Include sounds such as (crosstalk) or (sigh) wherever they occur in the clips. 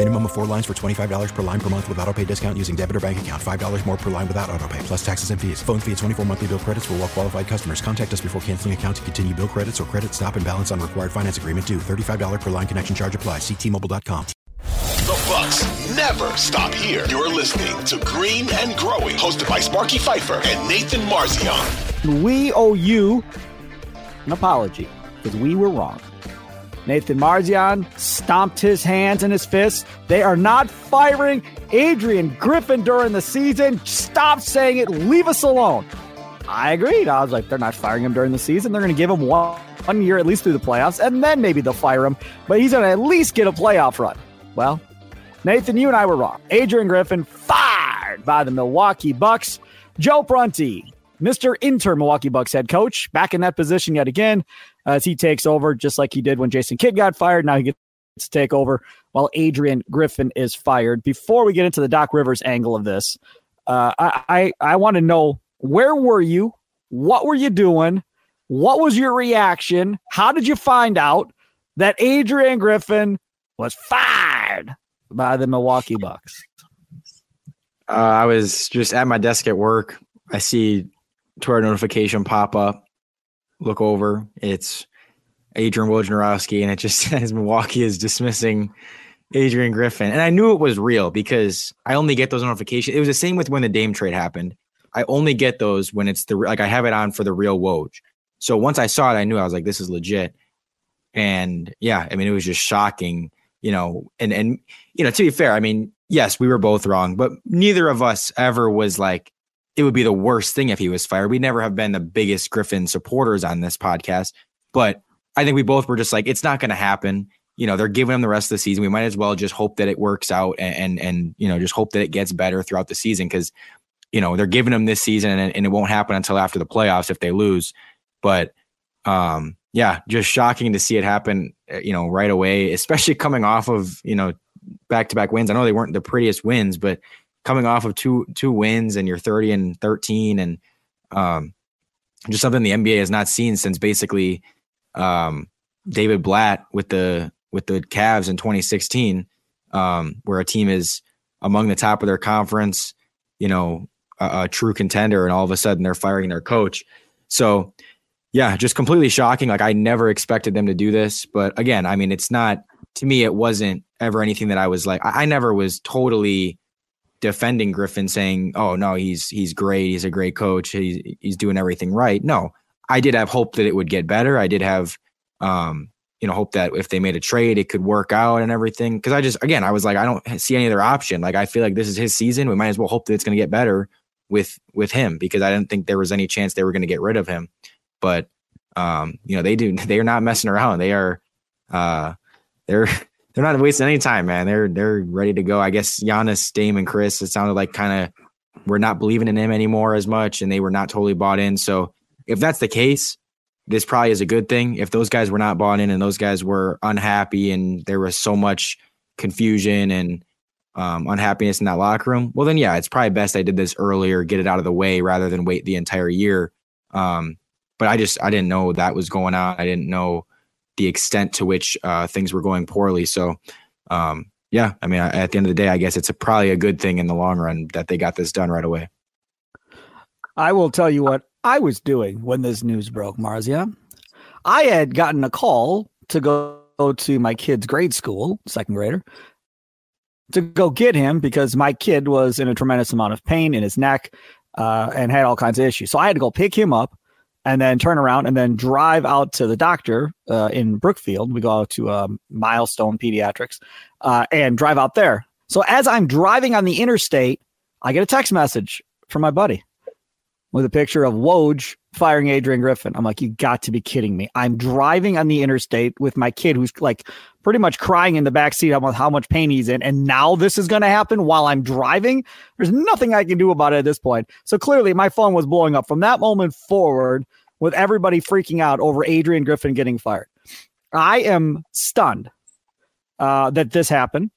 Minimum of four lines for $25 per line per month with auto pay discount using debit or bank account. $5 more per line without auto pay, plus taxes and fees. Phone fee at 24 monthly bill credits for all well qualified customers. Contact us before canceling account to continue bill credits or credit stop and balance on required finance agreement due. $35 per line connection charge applies. Ctmobile.com. The Bucks never stop here. You're listening to Green and Growing, hosted by Sparky Fifer and Nathan Marzion. We owe you an apology because we were wrong. Nathan Marzion stomped his hands and his fists. They are not firing Adrian Griffin during the season. Stop saying it. Leave us alone. I agreed. I was like, they're not firing him during the season. They're going to give him one, one year at least through the playoffs, and then maybe they'll fire him. But he's going to at least get a playoff run. Well, Nathan, you and I were wrong. Adrian Griffin fired by the Milwaukee Bucks. Joe Prunty, Mr. Inter Milwaukee Bucks head coach, back in that position yet again as he takes over, just like he did when Jason Kidd got fired. Now he gets to take over while Adrian Griffin is fired. Before we get into the Doc Rivers angle of this, uh, I I, I want to know where were you? What were you doing? What was your reaction? How did you find out that Adrian Griffin was fired by the Milwaukee Bucks? Uh, I was just at my desk at work. I see Twitter notification pop up. Look over. It's Adrian Wojnarowski, and it just (laughs) says Milwaukee is dismissing Adrian Griffin. And I knew it was real because I only get those notifications. It was the same with when the Dame trade happened. I only get those when it's the like I have it on for the real Woj. So once I saw it, I knew I was like, this is legit. And yeah, I mean, it was just shocking, you know. And and you know, to be fair, I mean, yes, we were both wrong, but neither of us ever was like, it would be the worst thing if he was fired. We never have been the biggest Griffin supporters on this podcast, but I think we both were just like, it's not going to happen. You know, they're giving him the rest of the season. We might as well just hope that it works out and and, and you know, just hope that it gets better throughout the season because you know they're giving him this season and, and it won't happen until after the playoffs if they lose. But um, yeah, just shocking to see it happen. uh, You know, right away, especially coming off of you know back to back wins. I know they weren't the prettiest wins, but coming off of two two wins and you're 30 and 13 and um just something the NBA has not seen since basically um David Blatt with the with the Cavs in 2016 um where a team is among the top of their conference, you know, a, a true contender and all of a sudden they're firing their coach. So yeah, just completely shocking. Like I never expected them to do this, but again, I mean, it's not to me. It wasn't ever anything that I was like. I, I never was totally defending Griffin, saying, "Oh no, he's he's great. He's a great coach. He's he's doing everything right." No, I did have hope that it would get better. I did have, um, you know, hope that if they made a trade, it could work out and everything. Because I just, again, I was like, I don't see any other option. Like I feel like this is his season. We might as well hope that it's going to get better with with him because I didn't think there was any chance they were going to get rid of him but um, you know they do (laughs) they are not messing around. They are uh, they're they're not wasting any time, man. They're they're ready to go. I guess Giannis, Dame, and Khris. It sounded like kind of we're not believing in him anymore as much, and they were not totally bought in. So if that's the case, this probably is a good thing. If those guys were not bought in and those guys were unhappy and there was so much confusion and um, unhappiness in that locker room, well then yeah, it's probably best I did this earlier, get it out of the way rather than wait the entire year. Um, but I just I didn't know that was going on. I didn't know the extent to which uh, things were going poorly. So, um, yeah, I mean, at the end of the day, I guess it's a, probably a good thing in the long run that they got this done right away. I will tell you what I was doing when this news broke, Marzia. I had gotten a call to go to my kid's grade school, second grader, to go get him because my kid was in a tremendous amount of pain in his neck uh, and had all kinds of issues. So I had to go pick him up and then turn around and then drive out to the doctor uh, in Brookfield. We go out to um, Milestone Pediatrics uh, and drive out there. So as I'm driving on the interstate, I get a text message from my buddy with a picture of Woj firing Adrian Griffin. I'm like, you got to be kidding me. I'm driving on the interstate with my kid who's like pretty much crying in the back seat about how much pain he's in. And now this is going to happen while I'm driving. There's nothing I can do about it at this point. So clearly my phone was blowing up from that moment forward with everybody freaking out over Adrian Griffin getting fired. I am stunned uh, that this happened.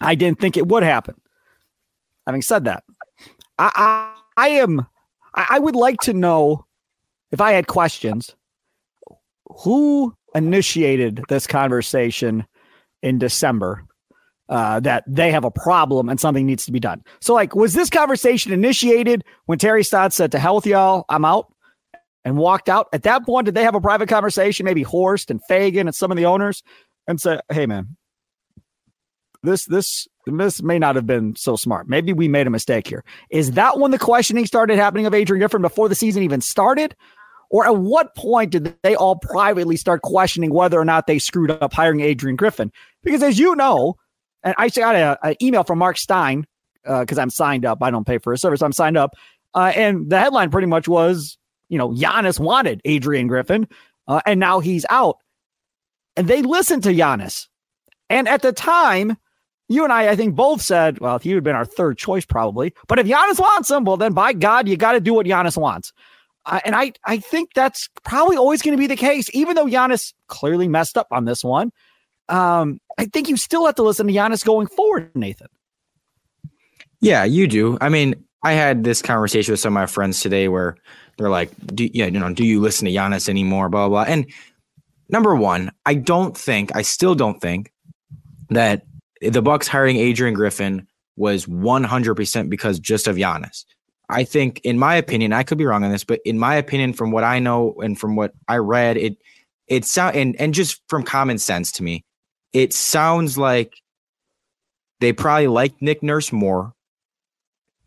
I didn't think it would happen. Having said that, I, I, I am I, I would like to know if I had questions, who initiated this conversation in December uh, that they have a problem and something needs to be done. So, like, was this conversation initiated when Terry Stotts said, "To hell with y'all, I'm out," and walked out? At that point, did they have a private conversation? Maybe Horst and Feigin and some of the owners, and say, "Hey, man, this this this may not have been so smart. Maybe we made a mistake here. Is that when the questioning started happening of Adrian Griffin before the season even started? Or at what point did they all privately start questioning whether or not they screwed up hiring Adrian Griffin? Because as you know, and I got an email from Marc Stein because uh, I'm signed up. I don't pay for a service. I'm signed up. Uh, and the headline pretty much was, you know, Giannis wanted Adrian Griffin, uh, and now he's out. And they listened to Giannis. And at the time, you and I, I think, both said, well, if he have been our third choice probably. But if Giannis wants him, well, then by God, you got to do what Giannis wants. Uh, and I, I think that's probably always going to be the case, even though Giannis clearly messed up on this one. Um, I think you still have to listen to Giannis going forward, Nathan. Yeah, you do. I mean, I had this conversation with some of my friends today where they're like, do, yeah, you know, do you listen to Giannis anymore? Blah, blah. And number one, I don't think, I still don't think that the Bucks hiring Adrian Griffin was 100% because just of Giannis. I think, in my opinion, I could be wrong on this, but in my opinion, from what I know and from what I read, it it sound and and just from common sense to me, it sounds like they probably liked Nick Nurse more,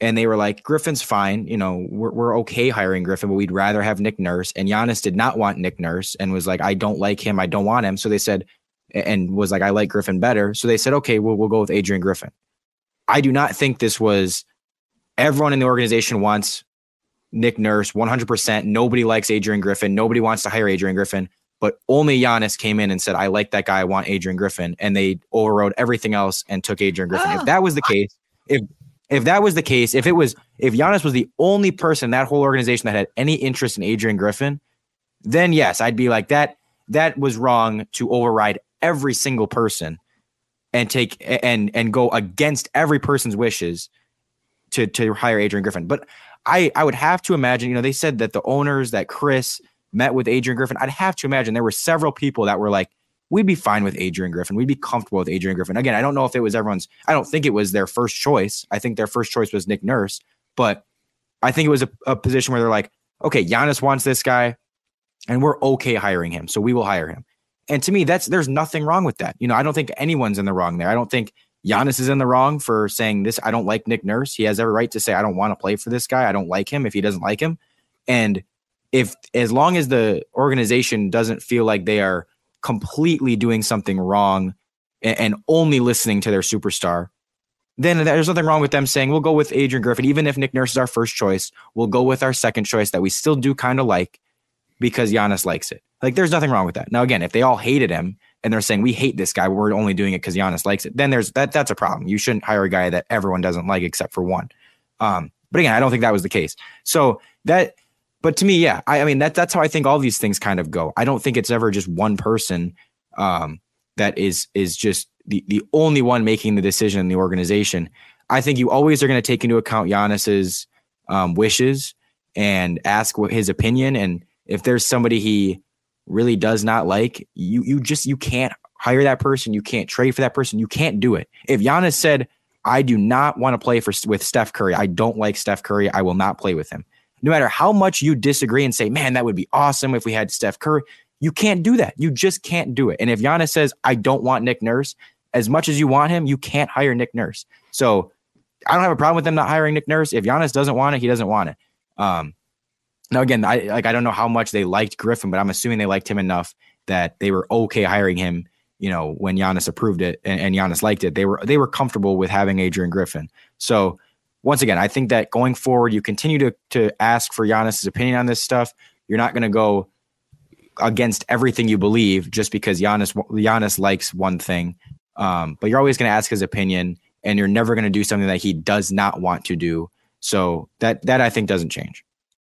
and they were like, Griffin's fine, you know, we're we're okay hiring Griffin, but we'd rather have Nick Nurse. And Giannis did not want Nick Nurse and was like, I don't like him, I don't want him. So they said, and was like, I like Griffin better. So they said, okay, we'll, we'll go with Adrian Griffin. I do not think this was everyone in the organization wants Nick Nurse 100%. Nobody likes Adrian Griffin. Nobody wants to hire Adrian Griffin. But only Giannis came in and said, I like that guy. I want Adrian Griffin. And they overrode everything else and took Adrian Griffin. Oh. If that was the case, if if that was the case, if it was if Giannis was the only person in that whole organization that had any interest in Adrian Griffin, then yes, I'd be like that. That was wrong to override every single person and take and and go against every person's wishes to to hire Adrian Griffin. But I I would have to imagine, you know, they said that the owners that Khris met with Adrian Griffin. I'd have to imagine there were several people that were like, we'd be fine with Adrian Griffin. We'd be comfortable with Adrian Griffin. Again, I don't know if it was everyone's. I don't think it was their first choice. I think their first choice was Nick Nurse, but I think it was a, a position where they're like, okay, Giannis wants this guy, and we're okay hiring him, so we will hire him. And to me, that's there's nothing wrong with that. You know, I don't think anyone's in the wrong there. I don't think Giannis is in the wrong for saying this. I don't like Nick Nurse. He has every right to say, I don't want to play for this guy. I don't like him if he doesn't like him. And if as long as the organization doesn't feel like they are completely doing something wrong and, and only listening to their superstar, then there's nothing wrong with them saying, we'll go with Adrian Griffin. Even if Nick Nurse is our first choice, we'll go with our second choice that we still do kind of like because Giannis likes it. Like there's nothing wrong with that. Now again, if they all hated him and they're saying we hate this guy, we're only doing it because Giannis likes it, then there's that that's a problem. You shouldn't hire a guy that everyone doesn't like except for one. Um, but again, I don't think that was the case. So that but to me, yeah, I, I mean that that's how I think all these things kind of go. I don't think it's ever just one person um, that is is just the the only one making the decision in the organization. I think you always are going to take into account Giannis's um, wishes and ask what his opinion and if there's somebody he really does not like, you you just you can't hire that person. You can't trade for that person. You can't do it. If Giannis said, "I do not want to play for with Steph Curry. I don't like Steph Curry. I will not play with him." No matter how much you disagree and say, "Man, that would be awesome if we had Steph Curry," you can't do that. You just can't do it. And if Giannis says, "I don't want Nick Nurse," as much as you want him, you can't hire Nick Nurse. So I don't have a problem with them not hiring Nick Nurse. If Giannis doesn't want it, he doesn't want it. Um, Now again, I like I don't know how much they liked Griffin, but I'm assuming they liked him enough that they were okay hiring him. You know, when Giannis approved it and, and Giannis liked it, they were they were comfortable with having Adrian Griffin. So once again, I think that going forward, you continue to to ask for Giannis's opinion on this stuff. You're not going to go against everything you believe just because Giannis Giannis likes one thing. Um, but you're always going to ask his opinion, and you're never going to do something that he does not want to do. So that that I think doesn't change.